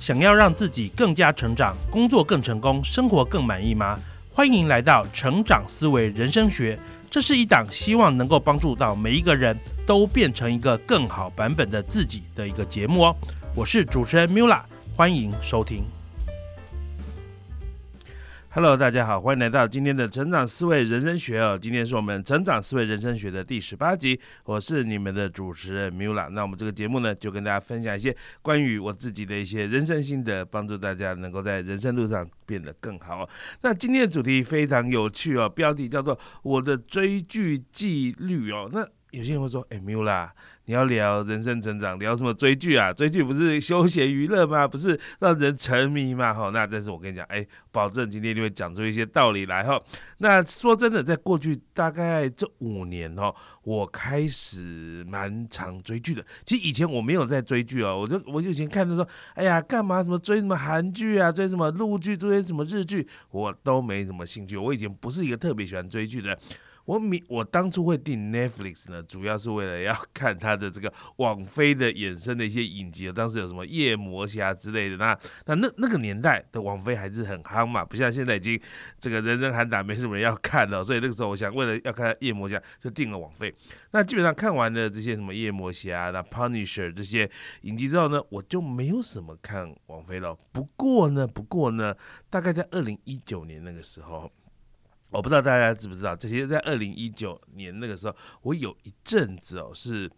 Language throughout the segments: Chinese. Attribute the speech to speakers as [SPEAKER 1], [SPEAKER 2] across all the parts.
[SPEAKER 1] 想要让自己更加成长，工作更成功，生活更满意吗？欢迎来到成长思维人生学，这是一档希望能够帮助到每一个人都变成一个更好版本的自己的一个节目哦。我是主持人 Mula，欢迎收听。Hello，大家好，欢迎来到今天的成长思维人生学哦。今天是我们成长思维人生学的第十八集，我是你们的主持人 Mula。那我们这个节目呢，就跟大家分享一些关于我自己的一些人生心得，帮助大家能够在人生路上变得更好。那今天的主题非常有趣哦，标题叫做“我的追剧纪律”哦。那有些人会说：“哎，Mula。”你要聊人生成长，聊什么追剧啊？追剧不是休闲娱乐吗？不是让人沉迷吗？哈，那但是我跟你讲，哎，保证今天就会讲出一些道理来哈。那说真的，在过去大概这五年哦，我开始蛮常追剧的。其实以前我没有在追剧哦，我就我就以前看的说，哎呀，干嘛什么追什么韩剧啊，追什么陆剧，追什么日剧，我都没什么兴趣。我以前不是一个特别喜欢追剧的。我明我当初会订 Netflix 呢，主要是为了要 看它的这个网飞的衍生的一些影集。当时有什么夜魔侠之类的，那那那那个年代的网飞还是很夯嘛，不像现在已经这个人人喊打，没什么人要看了。所以那个时候，我想为了要看夜魔侠，就订了网飞。那基本上看完了这些什么夜魔侠、那 Punisher 这些影集之后呢，我就没有什么看网飞了。不过呢，不过呢，大概在二零一九年那个时候。我不知道大家知不知道，这些在二零一九年那个时候，我有一阵子哦是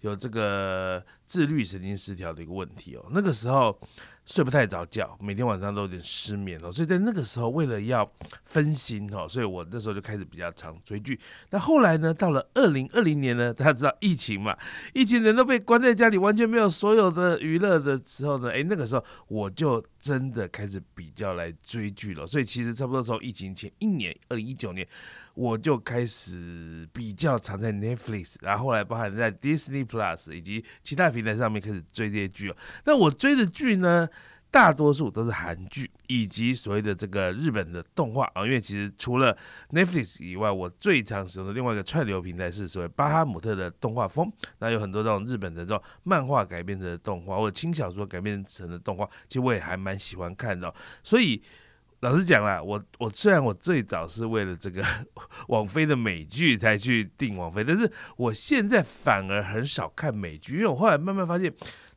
[SPEAKER 1] 有这个自律神经失调的一个问题哦，那个时候。睡不太着觉，每天晚上都有点失眠哦，所以在那个时候，为了要分心哦，所以我那时候就开始比较常追剧。那后来呢，到了二零二零年呢，大家知道疫情嘛，疫情人都被关在家里，完全没有所有的娱乐的时候呢，诶，那个时候我就真的开始比较来追剧了。所以其实差不多从疫情前一年，二零一九年。我就开始比较常在 Netflix，然后后来包含在 Disney Plus 以及其他平台上面开始追这些剧哦。那我追的剧呢，大多数都是韩剧以及所谓的这个日本的动画啊。因为其实除了 Netflix 以外，我最常使用的另外一个串流平台是所谓巴哈姆特的动画风。那有很多这种日本的这种漫画改编的动画或者轻小说改编成的动画，其实我也还蛮喜欢看的。所以。老实讲啦，我 我虽然我最早是为了这个 网飞的美剧才去订网飞，但是我现在反而很少看美剧，因为我后来慢慢发现，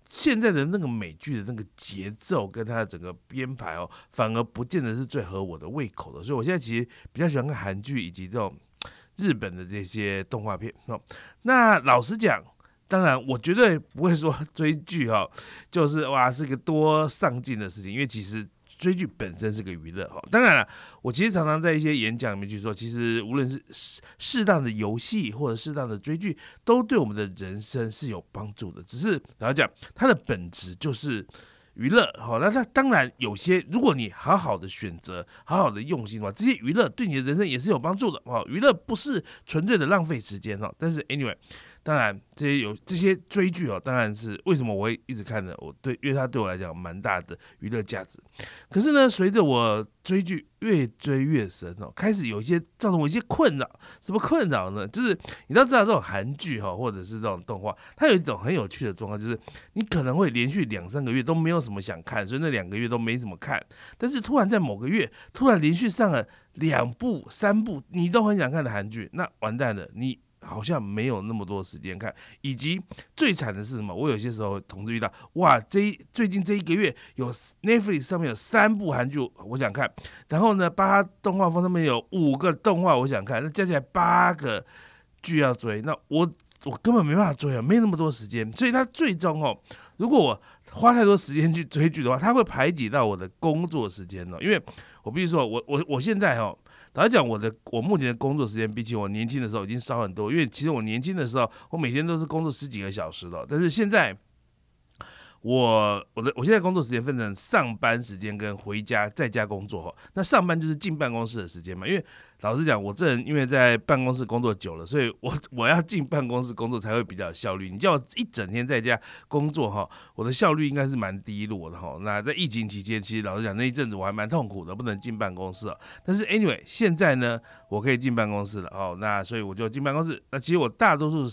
[SPEAKER 1] 现在的那个美剧的那个节奏跟它的整个编排哦，反而不见得是最合我的胃口的，所以我现在其实比较喜欢看韩剧以及这种日本的这些动画片哦。那老实讲，当然我绝对不会说追剧哈，就是哇是个多上进的事情，因为其实。追剧本身是个娱乐哈，当然了，我其实常常在一些演讲里面去说，其实无论是适适当的游戏或者适当的追剧，都对我们的人生是有帮助的。只是老实讲，它的本质就是娱乐哈。那它当然有些，如果你好好的选择，好好的用心的话，这些娱乐对你的人生也是有帮助的哦。娱乐不是纯粹的浪费时间哈，但是 anyway。当然，这些有这些追剧哦，当然是为什么我会一直看呢？我对，因为它对我来讲蛮大的娱乐价值。可是呢，随着我追剧越追越深哦，开始有一些造成我一些困扰。什么困扰呢？就是你都知道这种韩剧哈，或者是这种动画，它有一种很有趣的状况，就是你可能会连续两三个月都没有什么想看，所以那两个月都没怎么看。但是突然在某个月，突然连续上了两部、三部你都很想看的韩剧，那完蛋了，你。好像没有那么多时间看，以及最惨的是什么？我有些时候同时遇到，哇，这最近这一个月有 Netflix 上面有三部韩剧，我想看，然后呢，八动画风上面有五个动画，我想看，那加起来八个剧要追，那我我根本没办法追啊，没那么多时间，所以它最终哦，如果我花太多时间去追剧的话，它会排挤到我的工作时间哦，因为我必须说，我我我现在哦。老实讲，我的我目前的工作时间比起我年轻的时候已经少很多，因为其实我年轻的时候，我每天都是工作十几个小时的，但是现在。我我的我现在工作时间分成上班时间跟回家在家工作。那上班就是进办公室的时间嘛，因为老实讲，我这人因为在办公室工作久了，所以我我要进办公室工作才会比较效率。你叫我一整天在家工作哈，我的效率应该是蛮低落的哈。那在疫情期间，其实老实讲那一阵子我还蛮痛苦的，不能进办公室。但是 anyway，现在呢，我可以进办公室了哦。那所以我就进办公室。那其实我大多数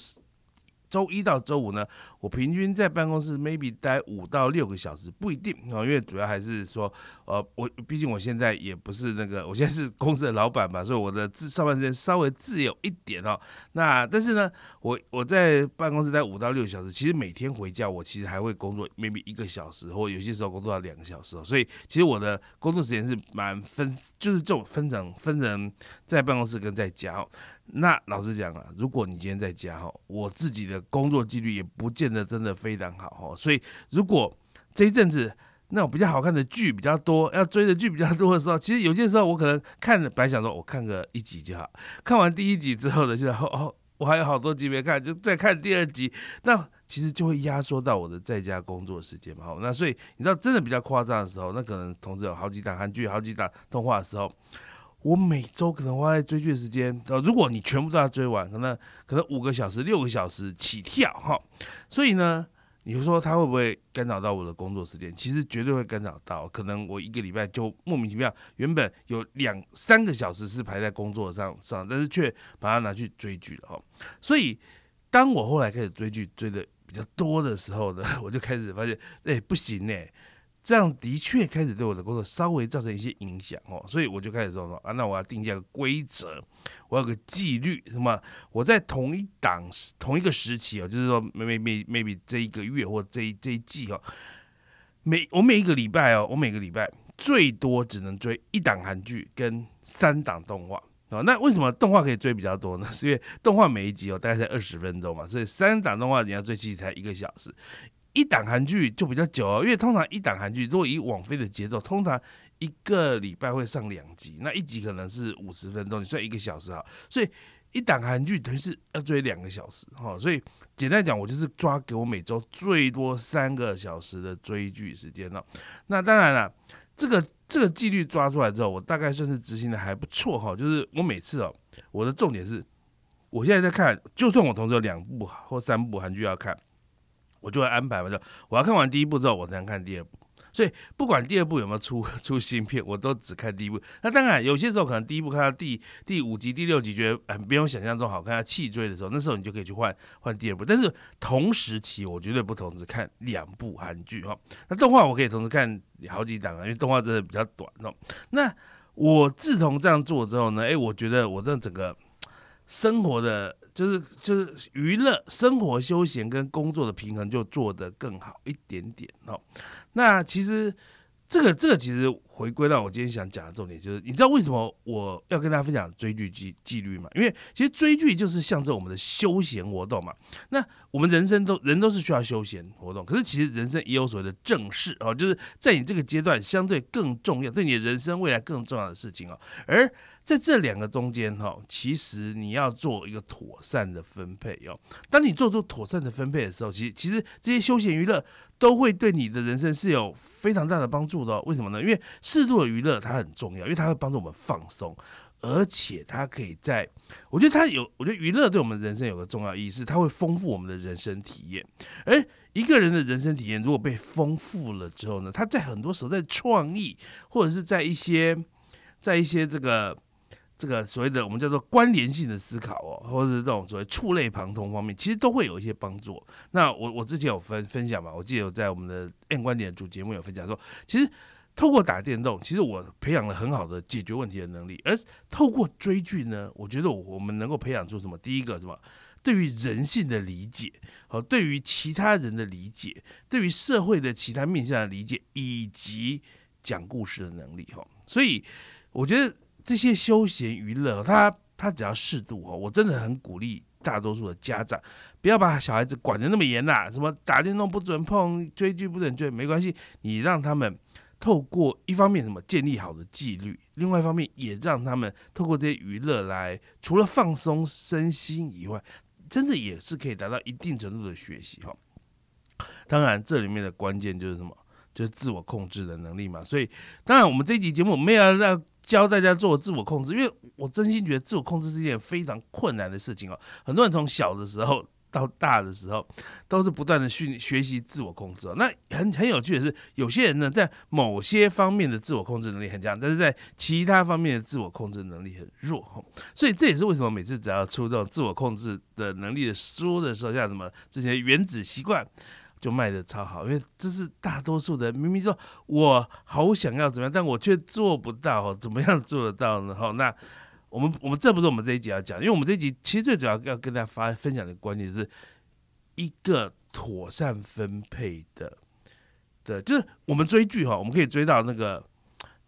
[SPEAKER 1] 周一到周五呢，我平均在办公室 maybe 待五到六个小时，不一定啊，因为主要还是说，呃，我毕竟我现在也不是那个，我现在是公司的老板嘛，所以我的自上班时间稍微自由一点哦。那但是呢，我我在办公室待五到六小时，其实每天回家我其实还会工作 maybe 一个小时，或有些时候工作到两个小时哦。所以其实我的工作时间是蛮分，就是这种分成分成在办公室跟在家哦。那老实讲啊，如果你今天在家哈，我自己的工作纪律也不见得真的非常好哈。所以如果这一阵子那种比较好看的剧比较多，要追的剧比较多的时候，其实有些时候我可能看本来想说我看个一集就好，看完第一集之后呢现在哦，我还有好多集没看，就再看第二集，那其实就会压缩到我的在家工作时间嘛。好，那所以你知道真的比较夸张的时候，那可能同时有好几档韩剧、好几档动画的时候。我每周可能花在追剧的时间，呃，如果你全部都要追完，可能可能五个小时、六个小时起跳哈。所以呢，你说他会不会干扰到我的工作时间？其实绝对会干扰到。可能我一个礼拜就莫名其妙，原本有两三个小时是排在工作上上，但是却把它拿去追剧了哈。所以，当我后来开始追剧追的比较多的时候呢，我就开始发现，哎，不行哎。这样的确开始对我的工作稍微造成一些影响哦，所以我就开始说说啊，那我要定下个规则，我有个纪律，什么？我在同一档同一个时期哦，就是说，maybe maybe 这一个月或这一这一季哦，每我每一个礼拜哦，我每个礼拜最多只能追一档韩剧跟三档动画哦。那为什么动画可以追比较多呢？是因为动画每一集哦大概才二十分钟嘛，所以三档动画你要追其实才一个小时。一档韩剧就比较久哦，因为通常一档韩剧如果以网飞的节奏，通常一个礼拜会上两集，那一集可能是五十分钟，你算一个小时哈，所以一档韩剧等于是要追两个小时哈，所以简单讲，我就是抓给我每周最多三个小时的追剧时间了。那当然了，这个这个纪律抓出来之后，我大概算是执行的还不错哈，就是我每次哦，我的重点是，我现在在看，就算我同时有两部或三部韩剧要看。我就会安排嘛，就我要看完第一部之后，我才能看第二部。所以不管第二部有没有出 出新片，我都只看第一部。那当然，有些时候可能第一部看到第第五集、第六集，觉得哎，没有想象中好看，要弃追的时候，那时候你就可以去换换第二部。但是同时期，我绝对不同时看两部韩剧哈。那动画我可以同时看好几档啊，因为动画真的比较短哦。那我自从这样做之后呢，哎，我觉得我的整个生活的。就是就是娱乐、生活、休闲跟工作的平衡就做得更好一点点哦。那其实这个这个其实回归到我今天想讲的重点，就是你知道为什么我要跟大家分享追剧纪纪律吗？因为其实追剧就是象征我们的休闲活动嘛。那我们人生都人都是需要休闲活动，可是其实人生也有所谓的正事哦，就是在你这个阶段相对更重要，对你的人生未来更重要的事情哦，而。在这两个中间，哈，其实你要做一个妥善的分配哟。当你做出妥善的分配的时候，其实其实这些休闲娱乐都会对你的人生是有非常大的帮助的。为什么呢？因为适度的娱乐它很重要，因为它会帮助我们放松，而且它可以在，我觉得它有，我觉得娱乐对我们人生有个重要意义是，它会丰富我们的人生体验。而一个人的人生体验如果被丰富了之后呢，他在很多时候在创意或者是在一些在一些这个。这个所谓的我们叫做关联性的思考哦，或者是这种所谓触类旁通方面，其实都会有一些帮助。那我我之前有分分享嘛，我记得有在我们的 N 观点主节目有分享说，其实透过打电动，其实我培养了很好的解决问题的能力。而透过追剧呢，我觉得我们能够培养出什么？第一个什么？对于人性的理解，和对于其他人的理解，对于社会的其他面向的理解，以及讲故事的能力。哈，所以我觉得。这些休闲娱乐，他他只要适度哦，我真的很鼓励大多数的家长不要把小孩子管得那么严啦。什么打电动不准碰，追剧不准追，没关系，你让他们透过一方面什么建立好的纪律，另外一方面也让他们透过这些娱乐来，除了放松身心以外，真的也是可以达到一定程度的学习哈。当然，这里面的关键就是什么？就是自我控制的能力嘛。所以，当然我们这一集节目没有让。教大家做自我控制，因为我真心觉得自我控制是一件非常困难的事情哦。很多人从小的时候到大的时候，都是不断的训学习自我控制哦。那很很有趣的是，有些人呢，在某些方面的自我控制能力很强，但是在其他方面的自我控制能力很弱。所以这也是为什么每次只要出这种自我控制的能力的书的时候，像什么之前《原子习惯》就卖的超好，因为这是大多数的明明说我好想要怎么样，但我却做不到，怎么样做得到呢？哈，那。我们我们这不是我们这一集要讲，因为我们这一集其实最主要要跟大家发分享的观点是一个妥善分配的的，就是我们追剧哈，我们可以追到那个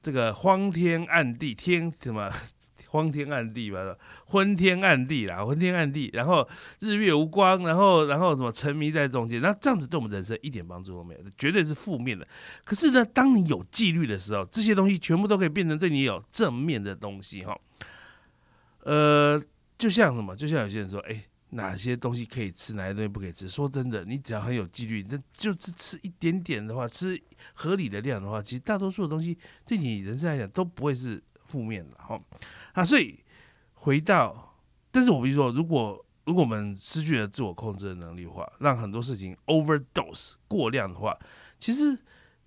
[SPEAKER 1] 这个荒天暗地天什么荒天暗地吧，昏天暗地啦，昏天暗地，然后日月无光，然后然后什么沉迷在中间，那这样子对我们人生一点帮助都没有，绝对是负面的。可是呢，当你有纪律的时候，这些东西全部都可以变成对你有正面的东西哈。呃，就像什么，就像有些人说，哎，哪些东西可以吃，哪些东西不可以吃？说真的，你只要很有纪律，那就是吃一点点的话，吃合理的量的话，其实大多数的东西对你人生来讲都不会是负面的哈。啊，所以回到，但是我必须说，如果如果我们失去了自我控制的能力的话，让很多事情 overdose 过量的话，其实。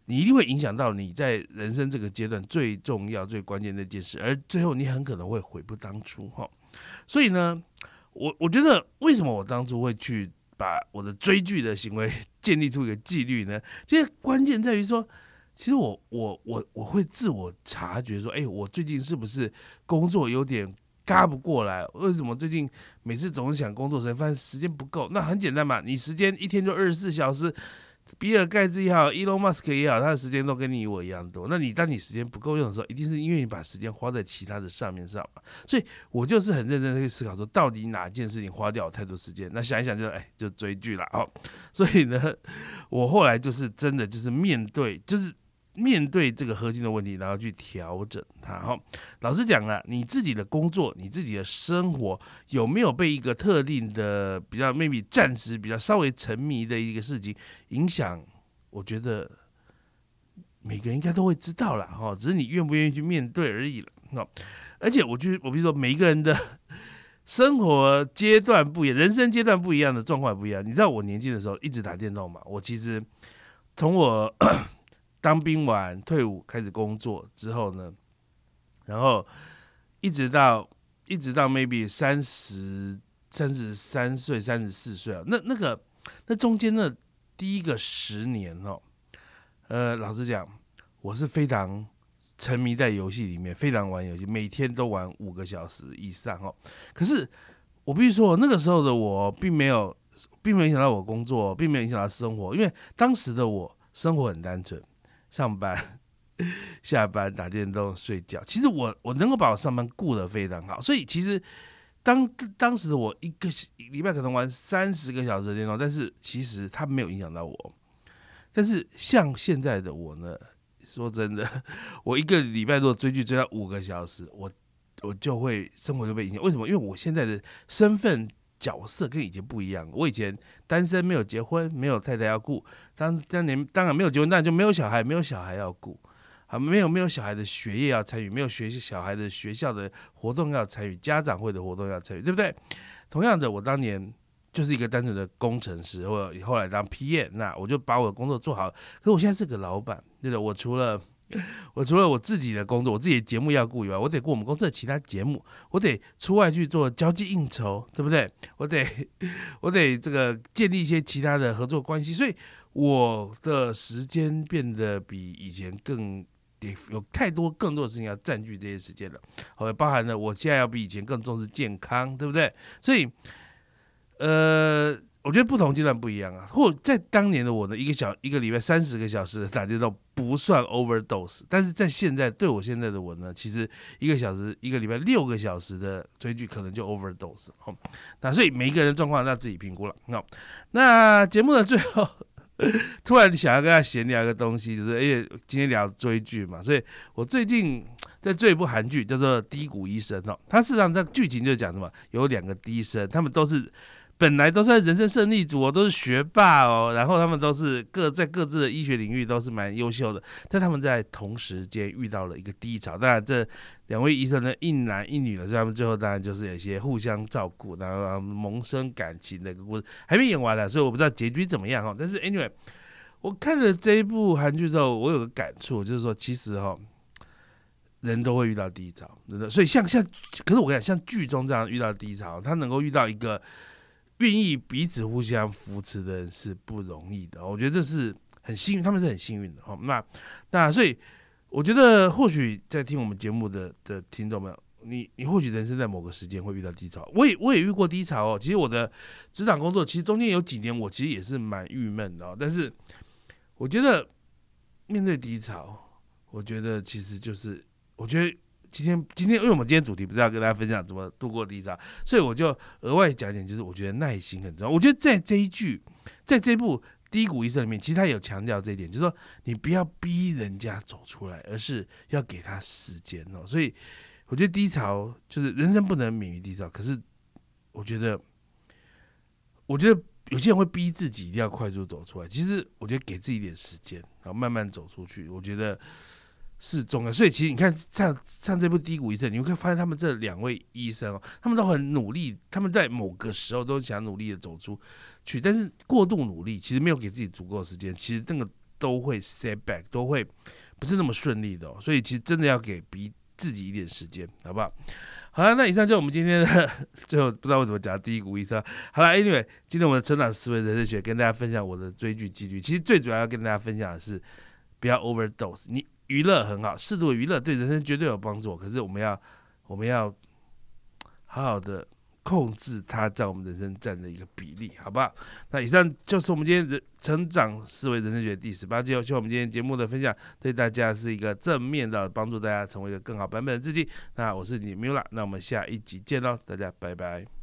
[SPEAKER 1] 你一定会影响到你在人生这个阶段最重要、最关键的一件事，而最后你很可能会悔不当初哈。所以呢，我我觉得为什么我当初会去把我的追剧的行为 建立出一个纪律呢？其实关键在于说，其实我我我我会自我察觉说，哎，我最近是不是工作有点嘎不过来？为什么最近每次总是想工作时间，发现时间不够？那很简单嘛，你时间一天就二十四小时。比尔盖茨也好，伊隆马斯克也好，他的时间都跟你我一样多。那你当你时间不够用的时候，一定是因为你把时间花在其他的上面上嘛。所以我就是很认真的去思考，说到底哪件事情花掉太多时间？那想一想就哎，就追剧了哦。所以呢，我后来就是真的就是面对，就是。面对这个核心的问题，然后去调整它。哈，老实讲啊，你自己的工作、你自己的生活有没有被一个特定的、比较 maybe 暂时比较稍微沉迷的一个事情影响？我觉得每个人应该都会知道了哈，只是你愿不愿意去面对而已了。那而且我觉得，我比如说每一个人的生活阶段不一样，人生阶段不一样的状况不一样。你知道我年轻的时候一直打电动嘛？我其实从我。当兵完退伍开始工作之后呢，然后一直到一直到 maybe 三十三十三岁三十四岁啊，那那个那中间的第一个十年哦，呃，老实讲，我是非常沉迷在游戏里面，非常玩游戏，每天都玩五个小时以上哦。可是我必须说，那个时候的我并没有，并没有影响到我工作，并没有影响到生活，因为当时的我生活很单纯。上班、下班、打电动、睡觉，其实我我能够把我上班顾得非常好，所以其实当当时的我一个礼拜可能玩三十个小时的电动，但是其实它没有影响到我。但是像现在的我呢，说真的，我一个礼拜如果追剧追到五个小时，我我就会生活就被影响。为什么？因为我现在的身份。角色跟以前不一样。我以前单身，没有结婚，没有太太要顾。当当年当然没有结婚，那就没有小孩，没有小孩要顾，啊，没有没有小孩的学业要参与，没有学习小孩的学校的活动要参与，家长会的活动要参与，对不对？同样的，我当年就是一个单纯的工程师，或后来当 PM，那我就把我的工作做好。可是我现在是个老板，对的，我除了 我除了我自己的工作，我自己的节目要顾以外，我得顾我们公司的其他节目，我得出外去做交际应酬，对不对？我得 我得这个建立一些其他的合作关系，所以我的时间变得比以前更得有太多更多的事情要占据这些时间了。好，包含了我现在要比以前更重视健康，对不对？所以，呃。我觉得不同阶段不一样啊，或在当年的我呢，一个小一个礼拜三十个小时的打电动不算 overdose，但是在现在对我现在的我呢，其实一个小时一个礼拜六个小时的追剧可能就 overdose 哦。那所以每一个人状况那自己评估了。那那节目的最后，突然想要跟他闲聊一个东西，就是因为今天聊追剧嘛，所以我最近在追一部韩剧叫做《低谷医生》哦，它事实上在剧情就讲什么，有两个医生，他们都是。本来都是人生胜利组哦，都是学霸哦，然后他们都是各在各自的医学领域都是蛮优秀的，但他们在同时间遇到了一个低潮。当然，这两位医生呢，一男一女的，所以他们最后当然就是有些互相照顾，然后萌生感情的一个故事，还没演完呢，所以我不知道结局怎么样哈。但是 anyway，我看了这一部韩剧之后，我有个感触，就是说其实哈。人都会遇到低潮，真的。所以像像，可是我跟你讲，像剧中这样遇到低潮，他能够遇到一个愿意彼此互相扶持的人是不容易的。我觉得这是很幸运，他们是很幸运的。好，那那所以我觉得，或许在听我们节目的的听众们，你你或许人生在某个时间会遇到低潮。我也我也遇过低潮哦。其实我的职场工作，其实中间有几年，我其实也是蛮郁闷的。哦但是我觉得面对低潮，我觉得其实就是。我觉得今天今天，因为我们今天主题不是要跟大家分享怎么度过低潮，所以我就额外讲一点，就是我觉得耐心很重要。我觉得在这一句，在这部《低谷医生》里面，其实他有强调这一点，就是说你不要逼人家走出来，而是要给他时间哦。所以我觉得低潮就是人生不能免于低潮，可是我觉得，我觉得有些人会逼自己一定要快速走出来，其实我觉得给自己一点时间，然后慢慢走出去，我觉得。是重要，所以其实你看，像像这部《低谷医生》，你会发现他们这两位医生哦，他们都很努力，他们在某个时候都想努力的走出去，但是过度努力其实没有给自己足够的时间，其实那个都会 set back，都会不是那么顺利的，哦所以其实真的要给比自己一点时间，好不好？好了，那以上就是我们今天的 最后，不知道为什么讲低谷医生。好了，Anyway，今天我们的成长思维人生学跟大家分享我的追剧纪律，其实最主要要跟大家分享的是不要 overdose，你。娱乐很好，适度的娱乐对人生绝对有帮助。可是我们要，我们要好好的控制它在我们人生占的一个比例，好不好？那以上就是我们今天人成长思维人生学第十八集。希望我们今天节目的分享对大家是一个正面的帮助，大家成为一个更好版本的自己。那我是你 Mula，那我们下一集见喽，大家拜拜。